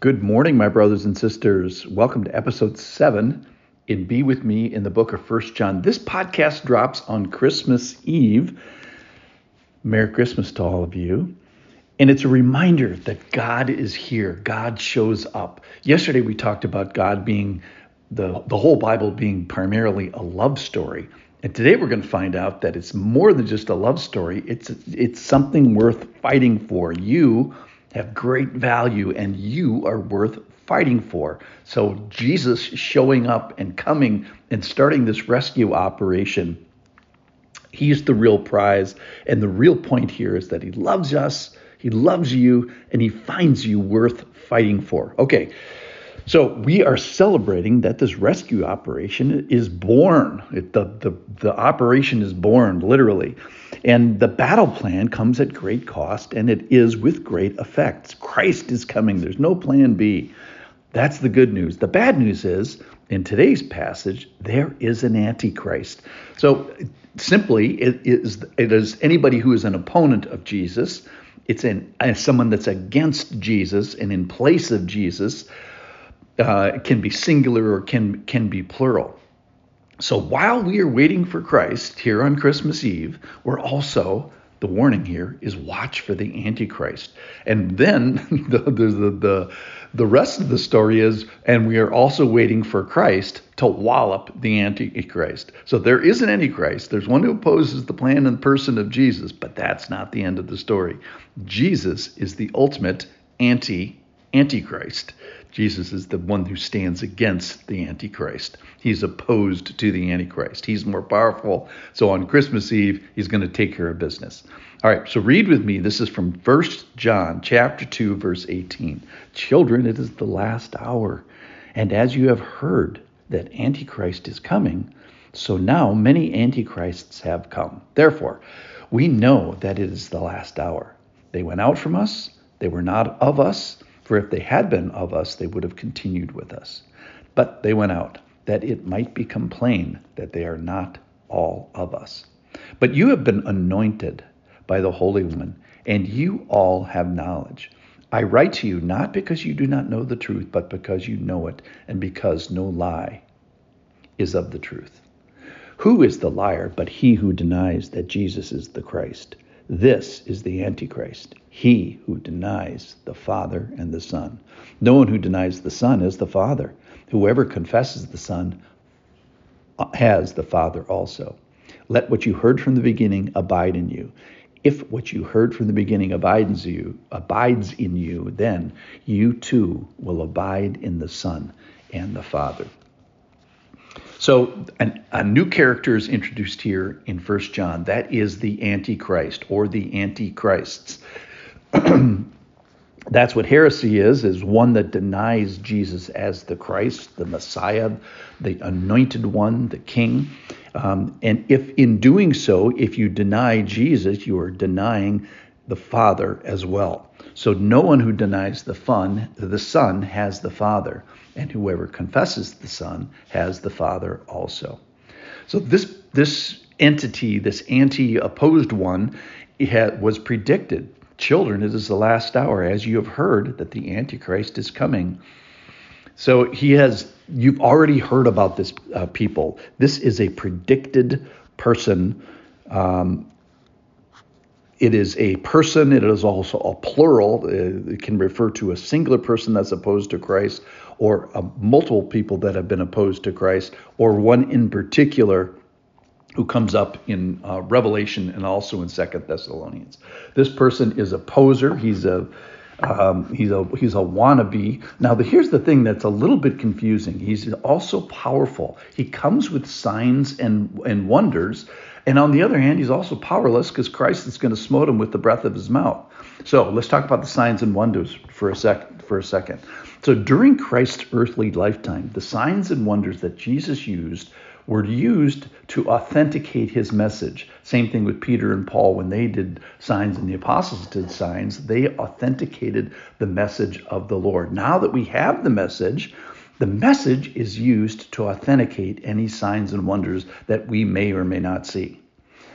Good morning, my brothers and sisters. Welcome to episode seven in Be With Me in the book of First John. This podcast drops on Christmas Eve. Merry Christmas to all of you. And it's a reminder that God is here. God shows up. Yesterday we talked about God being the, the whole Bible being primarily a love story. And today we're going to find out that it's more than just a love story. It's it's something worth fighting for. You have great value and you are worth fighting for. So Jesus showing up and coming and starting this rescue operation, he's the real prize. And the real point here is that he loves us, he loves you, and he finds you worth fighting for. Okay. So we are celebrating that this rescue operation is born. It, the, the, the operation is born, literally. And the battle plan comes at great cost, and it is with great effects. Christ is coming. There's no plan B. That's the good news. The bad news is, in today's passage, there is an antichrist. So simply, it is, it is anybody who is an opponent of Jesus. It's uh, someone that's against Jesus and in place of Jesus. Uh, can be singular or can can be plural. So while we are waiting for Christ here on Christmas Eve, we're also the warning here is watch for the Antichrist. And then the, the, the, the rest of the story is, and we are also waiting for Christ to wallop the Antichrist. So there is an Antichrist. There's one who opposes the plan and person of Jesus, but that's not the end of the story. Jesus is the ultimate anti Antichrist. Jesus is the one who stands against the Antichrist. He's opposed to the Antichrist. He's more powerful. So on Christmas Eve, he's going to take care of business. All right, so read with me. This is from 1 John chapter 2 verse 18. Children, it is the last hour. And as you have heard that Antichrist is coming, so now many antichrists have come. Therefore, we know that it is the last hour. They went out from us, they were not of us for if they had been of us, they would have continued with us. But they went out, that it might become plain that they are not all of us. But you have been anointed by the Holy One, and you all have knowledge. I write to you not because you do not know the truth, but because you know it, and because no lie is of the truth. Who is the liar but he who denies that Jesus is the Christ? This is the Antichrist, he who denies the Father and the Son. No one who denies the Son is the Father. Whoever confesses the Son uh, has the Father also. Let what you heard from the beginning abide in you. If what you heard from the beginning abides in you, abides in you, then you too will abide in the Son and the Father. So an, a new character is introduced here in First John. That is the Antichrist or the Antichrists. That's what heresy is, is one that denies Jesus as the Christ, the Messiah, the anointed one, the king. Um, and if in doing so, if you deny Jesus, you are denying the Father as well. So no one who denies the Son, the Son has the Father, and whoever confesses the Son has the Father also. So this this entity, this anti-opposed one, had, was predicted. Children, it is the last hour, as you have heard that the Antichrist is coming. So he has. You've already heard about this uh, people. This is a predicted person. Um, it is a person, it is also a plural. Uh, it can refer to a singular person that's opposed to Christ, or uh, multiple people that have been opposed to Christ, or one in particular who comes up in uh, Revelation and also in Second Thessalonians. This person is a poser. He's a um, he's a he's a wannabe. Now, the, here's the thing that's a little bit confusing. He's also powerful. He comes with signs and and wonders, and on the other hand, he's also powerless because Christ is going to smote him with the breath of his mouth. So let's talk about the signs and wonders for a sec for a second. So during Christ's earthly lifetime, the signs and wonders that Jesus used were used to authenticate his message. Same thing with Peter and Paul when they did signs and the apostles did signs, they authenticated the message of the Lord. Now that we have the message, the message is used to authenticate any signs and wonders that we may or may not see.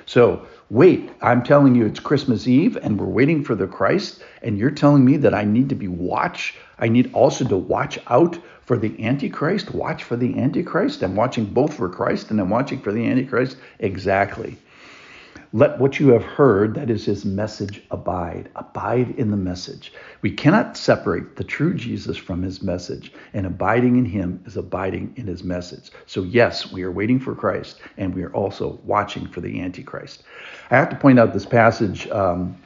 So, wait, I'm telling you it's Christmas Eve and we're waiting for the Christ, and you're telling me that I need to be watch, I need also to watch out for the Antichrist, watch for the Antichrist. I'm watching both for Christ and I'm watching for the Antichrist. Exactly. Let what you have heard, that is his message, abide. Abide in the message. We cannot separate the true Jesus from his message, and abiding in him is abiding in his message. So, yes, we are waiting for Christ, and we are also watching for the Antichrist. I have to point out this passage um,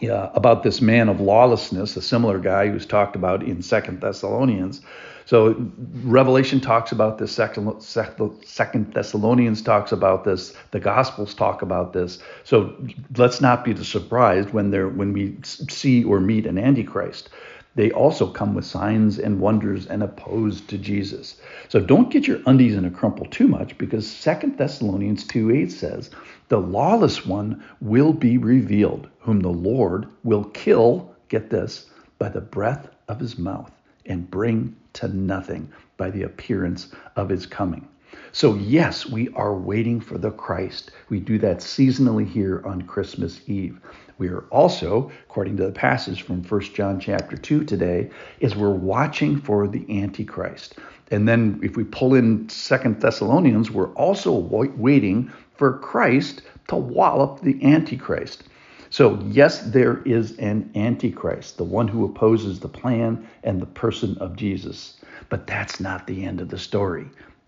yeah, about this man of lawlessness, a similar guy who's talked about in Second Thessalonians. So Revelation talks about this. Second, Second Thessalonians talks about this. The Gospels talk about this. So let's not be surprised when they when we see or meet an Antichrist. They also come with signs and wonders and opposed to Jesus. So don't get your undies in a crumple too much because Second Thessalonians 2 8 says, The lawless one will be revealed, whom the Lord will kill, get this, by the breath of his mouth and bring to nothing by the appearance of his coming. So, yes, we are waiting for the Christ. We do that seasonally here on Christmas Eve. We are also, according to the passage from 1 John chapter 2 today, is we're watching for the Antichrist. And then if we pull in Second Thessalonians, we're also waiting for Christ to wallop the Antichrist. So, yes, there is an Antichrist, the one who opposes the plan and the person of Jesus. But that's not the end of the story.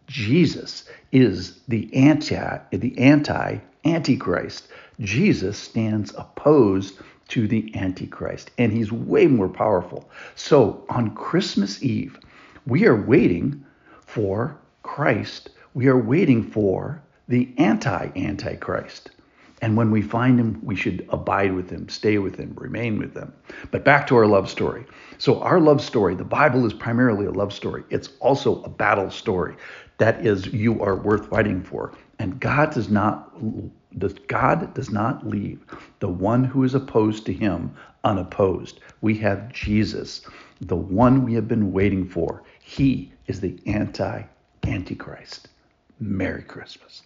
Jesus is the anti the anti antichrist. Jesus stands opposed to the antichrist and he's way more powerful. So on Christmas Eve, we are waiting for Christ. We are waiting for the anti antichrist. And when we find him, we should abide with him, stay with him, remain with him. But back to our love story. So, our love story, the Bible is primarily a love story, it's also a battle story. That is, you are worth fighting for. And God does not God does not leave the one who is opposed to him unopposed. We have Jesus, the one we have been waiting for. He is the anti antichrist. Merry Christmas.